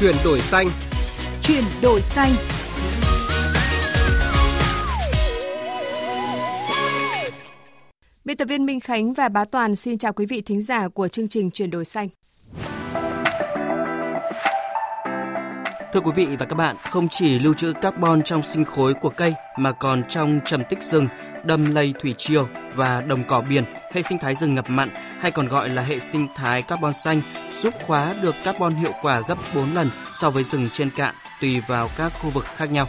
Chuyển đổi xanh. Chuyển đổi xanh. Biên tập viên Minh Khánh và Bá Toàn xin chào quý vị thính giả của chương trình Chuyển đổi xanh. Thưa quý vị và các bạn, không chỉ lưu trữ carbon trong sinh khối của cây mà còn trong trầm tích rừng, đầm lầy thủy triều và đồng cỏ biển, hệ sinh thái rừng ngập mặn hay còn gọi là hệ sinh thái carbon xanh giúp khóa được carbon hiệu quả gấp 4 lần so với rừng trên cạn tùy vào các khu vực khác nhau.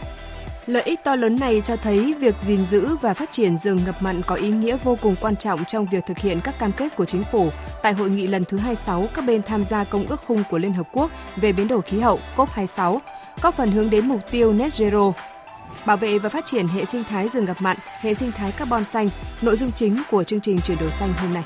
Lợi ích to lớn này cho thấy việc gìn giữ và phát triển rừng ngập mặn có ý nghĩa vô cùng quan trọng trong việc thực hiện các cam kết của chính phủ tại hội nghị lần thứ 26 các bên tham gia công ước khung của Liên Hợp Quốc về biến đổi khí hậu COP26, góp phần hướng đến mục tiêu net zero. Bảo vệ và phát triển hệ sinh thái rừng ngập mặn, hệ sinh thái carbon xanh, nội dung chính của chương trình chuyển đổi xanh hôm nay.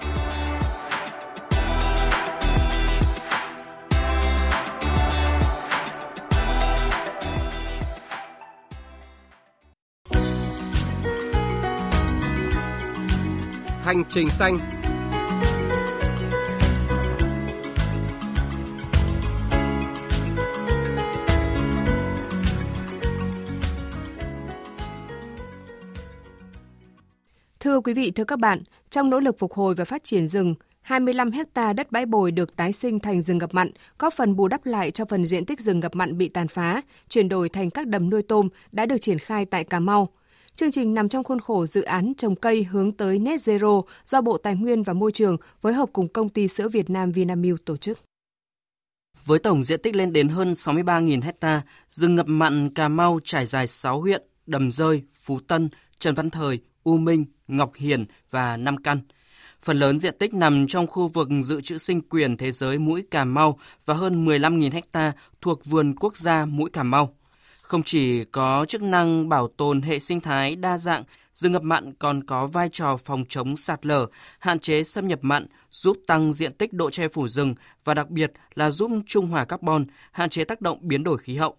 Hành trình xanh. Thưa quý vị, thưa các bạn, trong nỗ lực phục hồi và phát triển rừng, 25 hecta đất bãi bồi được tái sinh thành rừng ngập mặn, có phần bù đắp lại cho phần diện tích rừng ngập mặn bị tàn phá, chuyển đổi thành các đầm nuôi tôm đã được triển khai tại Cà Mau – Chương trình nằm trong khuôn khổ dự án trồng cây hướng tới Net Zero do Bộ Tài nguyên và Môi trường phối hợp cùng công ty sữa Việt Nam Vinamilk tổ chức. Với tổng diện tích lên đến hơn 63.000 hecta, rừng ngập mặn Cà Mau trải dài 6 huyện, Đầm Rơi, Phú Tân, Trần Văn Thời, U Minh, Ngọc Hiền và Nam Căn. Phần lớn diện tích nằm trong khu vực dự trữ sinh quyền thế giới mũi Cà Mau và hơn 15.000 hecta thuộc vườn quốc gia mũi Cà Mau. Không chỉ có chức năng bảo tồn hệ sinh thái đa dạng, rừng ngập mặn còn có vai trò phòng chống sạt lở, hạn chế xâm nhập mặn, giúp tăng diện tích độ che phủ rừng và đặc biệt là giúp trung hòa carbon, hạn chế tác động biến đổi khí hậu.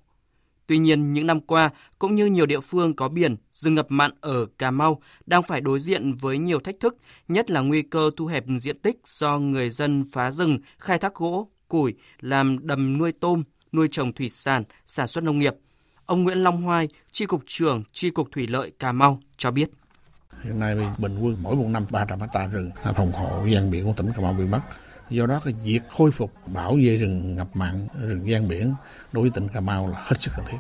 Tuy nhiên, những năm qua, cũng như nhiều địa phương có biển, rừng ngập mặn ở Cà Mau đang phải đối diện với nhiều thách thức, nhất là nguy cơ thu hẹp diện tích do người dân phá rừng, khai thác gỗ, củi, làm đầm nuôi tôm, nuôi trồng thủy sản, sản xuất nông nghiệp. Ông Nguyễn Long Hoai, Tri Cục trưởng Tri Cục Thủy lợi Cà Mau cho biết. Hiện nay bình quân mỗi một năm 300 hectare rừng à, phòng hộ gian biển của tỉnh Cà Mau bị mất. Do đó cái việc khôi phục bảo vệ rừng ngập mặn, rừng gian biển đối với tỉnh Cà Mau là hết sức cần thiết.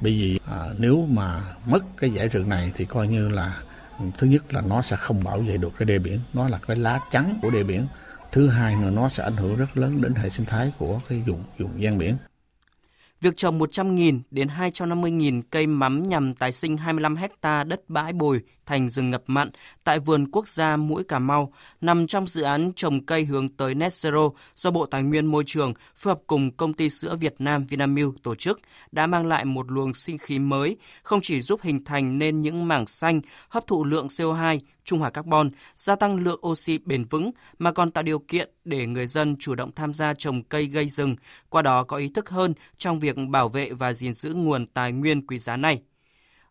Bởi vì à, nếu mà mất cái giải rừng này thì coi như là ừ, thứ nhất là nó sẽ không bảo vệ được cái đê biển, nó là cái lá trắng của đê biển. Thứ hai là nó sẽ ảnh hưởng rất lớn đến hệ sinh thái của cái vùng vùng gian biển. Việc trồng 100.000 đến 250.000 cây mắm nhằm tái sinh 25 hecta đất bãi bồi thành rừng ngập mặn tại vườn quốc gia Mũi Cà Mau nằm trong dự án trồng cây hướng tới Net Zero do Bộ Tài nguyên Môi trường phối hợp cùng công ty sữa Việt Nam Vinamilk tổ chức đã mang lại một luồng sinh khí mới, không chỉ giúp hình thành nên những mảng xanh hấp thụ lượng CO2 trung hòa carbon, gia tăng lượng oxy bền vững mà còn tạo điều kiện để người dân chủ động tham gia trồng cây gây rừng, qua đó có ý thức hơn trong việc bảo vệ và gìn giữ nguồn tài nguyên quý giá này.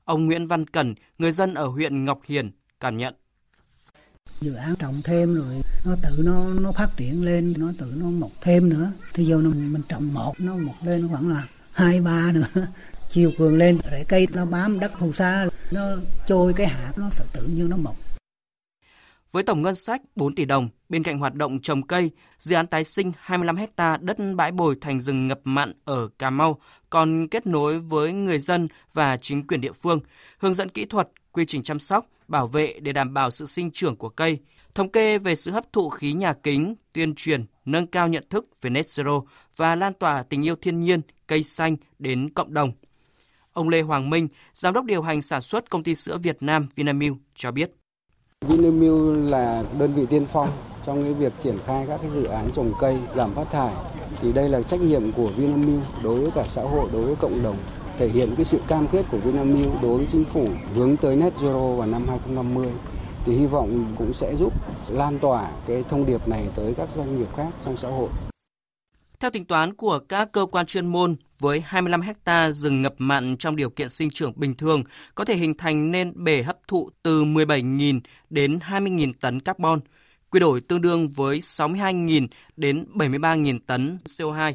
Ông Nguyễn Văn Cẩn, người dân ở huyện Ngọc Hiền, cảm nhận. Dự án trồng thêm rồi nó tự nó nó phát triển lên nó tự nó mọc thêm nữa. Thì giờ mình, mình trồng một nó mọc lên khoảng là hai ba nữa. Chiều cường lên để cây nó bám đất phù sa nó trôi cái hạt nó sẽ tự nhiên nó mọc với tổng ngân sách 4 tỷ đồng, bên cạnh hoạt động trồng cây, dự án tái sinh 25 hecta đất bãi bồi thành rừng ngập mặn ở Cà Mau còn kết nối với người dân và chính quyền địa phương, hướng dẫn kỹ thuật, quy trình chăm sóc, bảo vệ để đảm bảo sự sinh trưởng của cây, thống kê về sự hấp thụ khí nhà kính, tuyên truyền, nâng cao nhận thức về net zero và lan tỏa tình yêu thiên nhiên, cây xanh đến cộng đồng. Ông Lê Hoàng Minh, giám đốc điều hành sản xuất công ty sữa Việt Nam Vinamilk cho biết. Vinamilk là đơn vị tiên phong trong cái việc triển khai các cái dự án trồng cây giảm phát thải thì đây là trách nhiệm của Vinamilk đối với cả xã hội đối với cộng đồng thể hiện cái sự cam kết của Vinamilk đối với chính phủ hướng tới net zero vào năm 2050 thì hy vọng cũng sẽ giúp lan tỏa cái thông điệp này tới các doanh nghiệp khác trong xã hội. Theo tính toán của các cơ quan chuyên môn, với 25 hecta rừng ngập mặn trong điều kiện sinh trưởng bình thường, có thể hình thành nên bể hấp thụ từ 17.000 đến 20.000 tấn carbon, quy đổi tương đương với 62.000 đến 73.000 tấn CO2.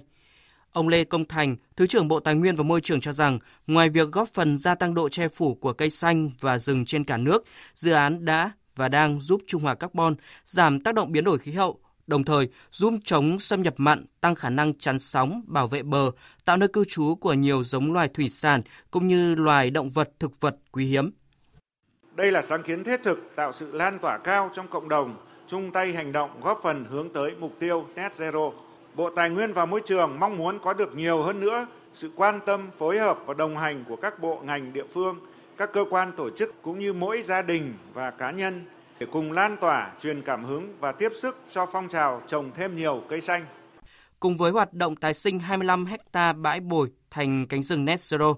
Ông Lê Công Thành, Thứ trưởng Bộ Tài nguyên và Môi trường cho rằng, ngoài việc góp phần gia tăng độ che phủ của cây xanh và rừng trên cả nước, dự án đã và đang giúp trung hòa carbon, giảm tác động biến đổi khí hậu, đồng thời giúp chống xâm nhập mặn, tăng khả năng chắn sóng, bảo vệ bờ, tạo nơi cư trú của nhiều giống loài thủy sản cũng như loài động vật thực vật quý hiếm. Đây là sáng kiến thiết thực tạo sự lan tỏa cao trong cộng đồng, chung tay hành động góp phần hướng tới mục tiêu net zero. Bộ Tài nguyên và Môi trường mong muốn có được nhiều hơn nữa sự quan tâm, phối hợp và đồng hành của các bộ ngành địa phương, các cơ quan tổ chức cũng như mỗi gia đình và cá nhân để cùng lan tỏa, truyền cảm hứng và tiếp sức cho phong trào trồng thêm nhiều cây xanh. Cùng với hoạt động tái sinh 25 ha bãi bồi thành cánh rừng net zero,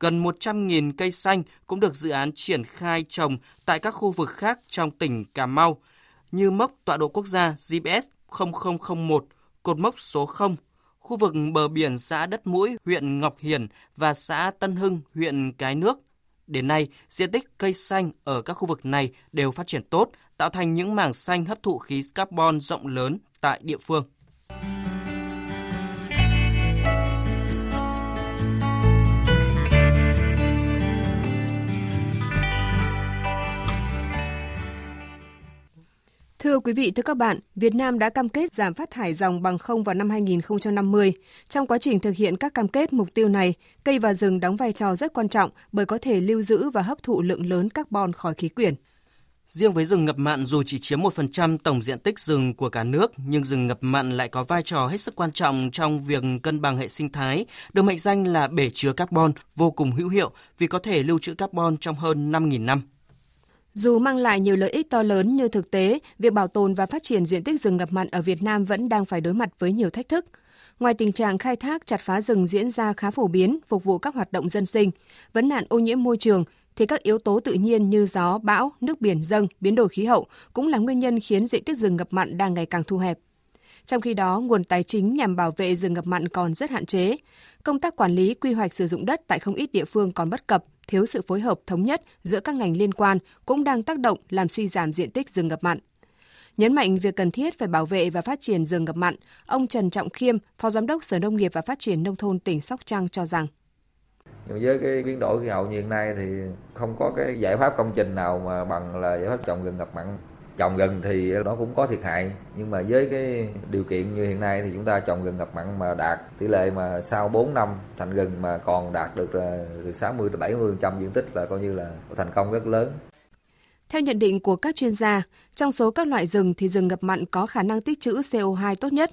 gần 100.000 cây xanh cũng được dự án triển khai trồng tại các khu vực khác trong tỉnh Cà Mau, như mốc tọa độ quốc gia GPS 0001, cột mốc số 0, khu vực bờ biển xã Đất Mũi, huyện Ngọc Hiển và xã Tân Hưng, huyện Cái Nước. Đến nay, diện tích cây xanh ở các khu vực này đều phát triển tốt, tạo thành những mảng xanh hấp thụ khí carbon rộng lớn tại địa phương. Thưa quý vị, thưa các bạn, Việt Nam đã cam kết giảm phát thải dòng bằng không vào năm 2050. Trong quá trình thực hiện các cam kết mục tiêu này, cây và rừng đóng vai trò rất quan trọng bởi có thể lưu giữ và hấp thụ lượng lớn carbon khỏi khí quyển. Riêng với rừng ngập mặn dù chỉ chiếm 1% tổng diện tích rừng của cả nước, nhưng rừng ngập mặn lại có vai trò hết sức quan trọng trong việc cân bằng hệ sinh thái, được mệnh danh là bể chứa carbon, vô cùng hữu hiệu vì có thể lưu trữ carbon trong hơn 5.000 năm. Dù mang lại nhiều lợi ích to lớn như thực tế, việc bảo tồn và phát triển diện tích rừng ngập mặn ở Việt Nam vẫn đang phải đối mặt với nhiều thách thức. Ngoài tình trạng khai thác chặt phá rừng diễn ra khá phổ biến, phục vụ các hoạt động dân sinh, vấn nạn ô nhiễm môi trường, thì các yếu tố tự nhiên như gió, bão, nước biển dâng, biến đổi khí hậu cũng là nguyên nhân khiến diện tích rừng ngập mặn đang ngày càng thu hẹp. Trong khi đó, nguồn tài chính nhằm bảo vệ rừng ngập mặn còn rất hạn chế. Công tác quản lý, quy hoạch sử dụng đất tại không ít địa phương còn bất cập, thiếu sự phối hợp thống nhất giữa các ngành liên quan cũng đang tác động làm suy giảm diện tích rừng ngập mặn. Nhấn mạnh việc cần thiết phải bảo vệ và phát triển rừng ngập mặn, ông Trần Trọng Khiêm, Phó Giám đốc Sở Nông nghiệp và Phát triển Nông thôn tỉnh Sóc Trăng cho rằng với cái biến đổi khí hậu như hiện nay thì không có cái giải pháp công trình nào mà bằng là giải pháp trồng rừng ngập mặn trồng rừng thì nó cũng có thiệt hại nhưng mà với cái điều kiện như hiện nay thì chúng ta trồng rừng ngập mặn mà đạt tỷ lệ mà sau 4 năm thành rừng mà còn đạt được ờ, từ 60 đến 70 trăm diện tích là coi như là thành công rất lớn. Theo nhận định của các chuyên gia, trong số các loại rừng thì rừng ngập mặn có khả năng tích trữ CO2 tốt nhất.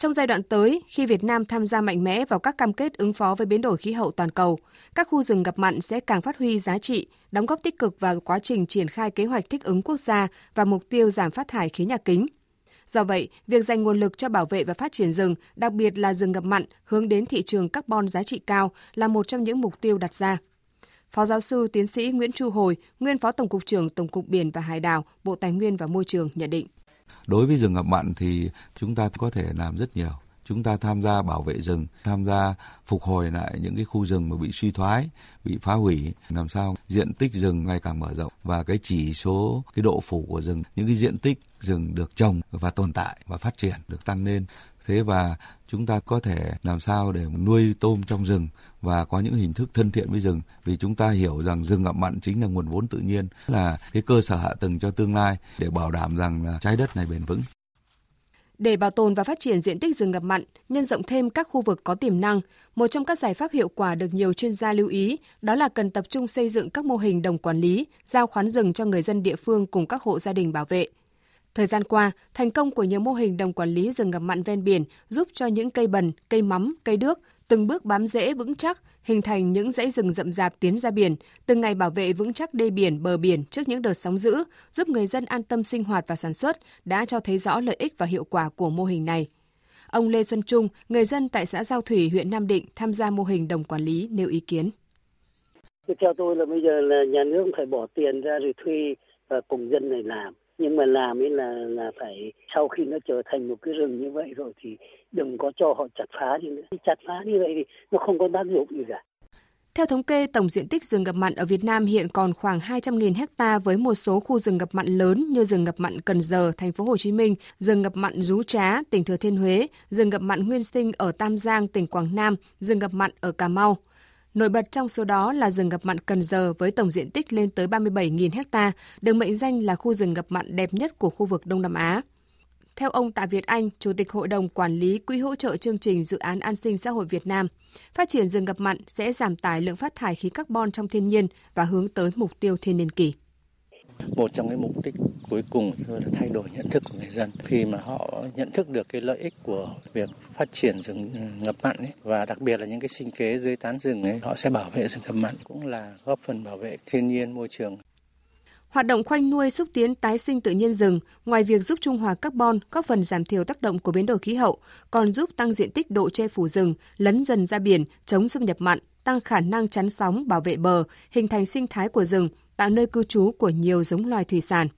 Trong giai đoạn tới, khi Việt Nam tham gia mạnh mẽ vào các cam kết ứng phó với biến đổi khí hậu toàn cầu, các khu rừng ngập mặn sẽ càng phát huy giá trị, đóng góp tích cực vào quá trình triển khai kế hoạch thích ứng quốc gia và mục tiêu giảm phát thải khí nhà kính. Do vậy, việc dành nguồn lực cho bảo vệ và phát triển rừng, đặc biệt là rừng ngập mặn hướng đến thị trường carbon giá trị cao là một trong những mục tiêu đặt ra. Phó giáo sư tiến sĩ Nguyễn Chu Hồi, nguyên Phó Tổng cục trưởng Tổng cục Biển và Hải đảo, Bộ Tài nguyên và Môi trường nhận định. Đối với rừng ngập mặn thì chúng ta có thể làm rất nhiều chúng ta tham gia bảo vệ rừng, tham gia phục hồi lại những cái khu rừng mà bị suy thoái, bị phá hủy, làm sao diện tích rừng ngày càng mở rộng và cái chỉ số cái độ phủ của rừng, những cái diện tích rừng được trồng và tồn tại và phát triển được tăng lên. Thế và chúng ta có thể làm sao để nuôi tôm trong rừng và có những hình thức thân thiện với rừng vì chúng ta hiểu rằng rừng ngập mặn chính là nguồn vốn tự nhiên là cái cơ sở hạ tầng cho tương lai để bảo đảm rằng là trái đất này bền vững. Để bảo tồn và phát triển diện tích rừng ngập mặn, nhân rộng thêm các khu vực có tiềm năng, một trong các giải pháp hiệu quả được nhiều chuyên gia lưu ý đó là cần tập trung xây dựng các mô hình đồng quản lý, giao khoán rừng cho người dân địa phương cùng các hộ gia đình bảo vệ. Thời gian qua, thành công của nhiều mô hình đồng quản lý rừng ngập mặn ven biển giúp cho những cây bần, cây mắm, cây đước từng bước bám rễ vững chắc, hình thành những dãy rừng rậm rạp tiến ra biển, từng ngày bảo vệ vững chắc đê biển, bờ biển trước những đợt sóng dữ, giúp người dân an tâm sinh hoạt và sản xuất, đã cho thấy rõ lợi ích và hiệu quả của mô hình này. Ông Lê Xuân Trung, người dân tại xã Giao Thủy, huyện Nam Định tham gia mô hình đồng quản lý nêu ý kiến. Theo tôi là bây giờ là nhà nước phải bỏ tiền ra rồi thuê và cùng dân này làm nhưng mà làm ấy là là phải sau khi nó trở thành một cái rừng như vậy rồi thì đừng có cho họ chặt phá đi nữa chặt phá như vậy thì nó không có tác dụng gì cả Theo thống kê, tổng diện tích rừng ngập mặn ở Việt Nam hiện còn khoảng 200.000 hecta với một số khu rừng ngập mặn lớn như rừng ngập mặn Cần Giờ, thành phố Hồ Chí Minh, rừng ngập mặn Rú Trá, tỉnh Thừa Thiên Huế, rừng ngập mặn Nguyên Sinh ở Tam Giang, tỉnh Quảng Nam, rừng ngập mặn ở Cà Mau. Nổi bật trong số đó là rừng ngập mặn Cần Giờ với tổng diện tích lên tới 37.000 ha được mệnh danh là khu rừng ngập mặn đẹp nhất của khu vực Đông Nam Á. Theo ông Tạ Việt Anh, Chủ tịch Hội đồng Quản lý Quỹ hỗ trợ chương trình Dự án An sinh xã hội Việt Nam, phát triển rừng ngập mặn sẽ giảm tải lượng phát thải khí carbon trong thiên nhiên và hướng tới mục tiêu thiên niên kỳ. Một trong cái mục đích cuối cùng là thay đổi nhận thức của người dân khi mà họ nhận thức được cái lợi ích của việc phát triển rừng ừ, ngập mặn ấy, và đặc biệt là những cái sinh kế dưới tán rừng ấy, họ sẽ bảo vệ rừng ngập mặn cũng là góp phần bảo vệ thiên nhiên môi trường. Hoạt động khoanh nuôi xúc tiến tái sinh tự nhiên rừng, ngoài việc giúp trung hòa carbon, góp phần giảm thiểu tác động của biến đổi khí hậu, còn giúp tăng diện tích độ che phủ rừng, lấn dần ra biển, chống xâm nhập mặn, tăng khả năng chắn sóng, bảo vệ bờ, hình thành sinh thái của rừng, tạo nơi cư trú của nhiều giống loài thủy sản.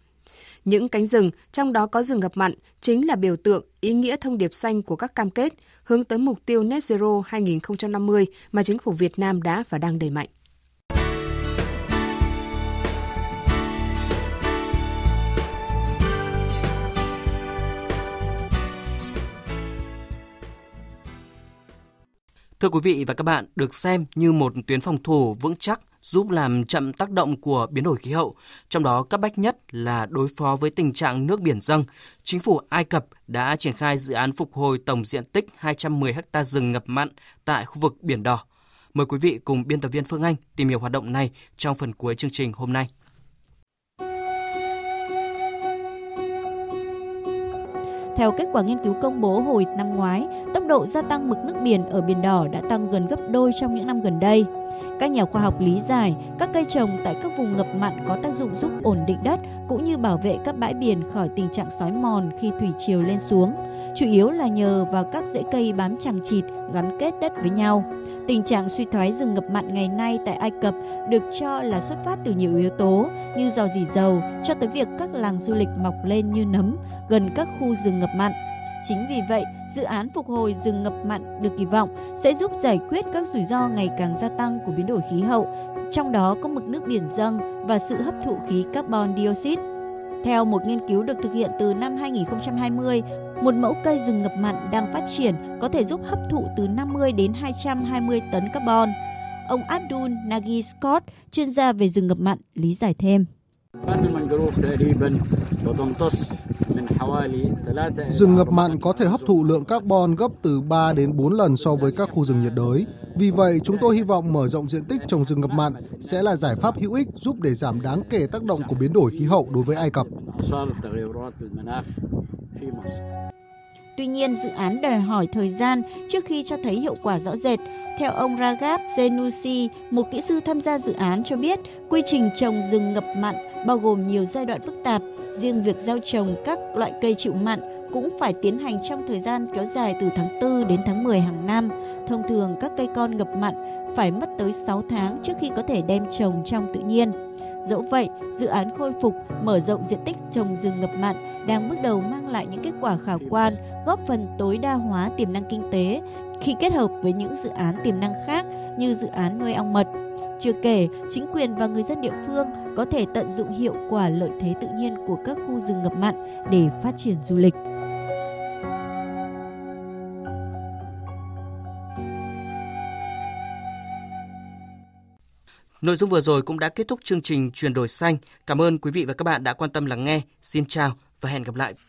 Những cánh rừng, trong đó có rừng ngập mặn, chính là biểu tượng, ý nghĩa thông điệp xanh của các cam kết hướng tới mục tiêu Net Zero 2050 mà chính phủ Việt Nam đã và đang đẩy mạnh. Thưa quý vị và các bạn, được xem như một tuyến phòng thủ vững chắc giúp làm chậm tác động của biến đổi khí hậu, trong đó cấp bách nhất là đối phó với tình trạng nước biển dâng. Chính phủ Ai Cập đã triển khai dự án phục hồi tổng diện tích 210 ha rừng ngập mặn tại khu vực Biển Đỏ. Mời quý vị cùng biên tập viên Phương Anh tìm hiểu hoạt động này trong phần cuối chương trình hôm nay. Theo kết quả nghiên cứu công bố hồi năm ngoái, tốc độ gia tăng mực nước biển ở Biển Đỏ đã tăng gần gấp đôi trong những năm gần đây. Các nhà khoa học lý giải các cây trồng tại các vùng ngập mặn có tác dụng giúp ổn định đất cũng như bảo vệ các bãi biển khỏi tình trạng xói mòn khi thủy triều lên xuống, chủ yếu là nhờ vào các rễ cây bám chằng chịt gắn kết đất với nhau. Tình trạng suy thoái rừng ngập mặn ngày nay tại Ai Cập được cho là xuất phát từ nhiều yếu tố như dò dỉ dầu cho tới việc các làng du lịch mọc lên như nấm gần các khu rừng ngập mặn. Chính vì vậy, dự án phục hồi rừng ngập mặn được kỳ vọng sẽ giúp giải quyết các rủi ro ngày càng gia tăng của biến đổi khí hậu, trong đó có mực nước biển dâng và sự hấp thụ khí carbon dioxide. Theo một nghiên cứu được thực hiện từ năm 2020, một mẫu cây rừng ngập mặn đang phát triển có thể giúp hấp thụ từ 50 đến 220 tấn carbon. Ông Abdul Nagi Scott, chuyên gia về rừng ngập mặn, lý giải thêm. Rừng ngập mặn có thể hấp thụ lượng carbon gấp từ 3 đến 4 lần so với các khu rừng nhiệt đới. Vì vậy, chúng tôi hy vọng mở rộng diện tích trồng rừng ngập mặn sẽ là giải pháp hữu ích giúp để giảm đáng kể tác động của biến đổi khí hậu đối với Ai Cập. Tuy nhiên, dự án đòi hỏi thời gian trước khi cho thấy hiệu quả rõ rệt. Theo ông Ragab Zenusi, một kỹ sư tham gia dự án cho biết, quy trình trồng rừng ngập mặn bao gồm nhiều giai đoạn phức tạp. Riêng việc gieo trồng các loại cây chịu mặn cũng phải tiến hành trong thời gian kéo dài từ tháng 4 đến tháng 10 hàng năm. Thông thường các cây con ngập mặn phải mất tới 6 tháng trước khi có thể đem trồng trong tự nhiên. Dẫu vậy, dự án khôi phục, mở rộng diện tích trồng rừng ngập mặn đang bước đầu mang lại những kết quả khả quan, góp phần tối đa hóa tiềm năng kinh tế khi kết hợp với những dự án tiềm năng khác như dự án nuôi ong mật. Chưa kể, chính quyền và người dân địa phương có thể tận dụng hiệu quả lợi thế tự nhiên của các khu rừng ngập mặn để phát triển du lịch. Nội dung vừa rồi cũng đã kết thúc chương trình Chuyển đổi xanh. Cảm ơn quý vị và các bạn đã quan tâm lắng nghe. Xin chào và hẹn gặp lại.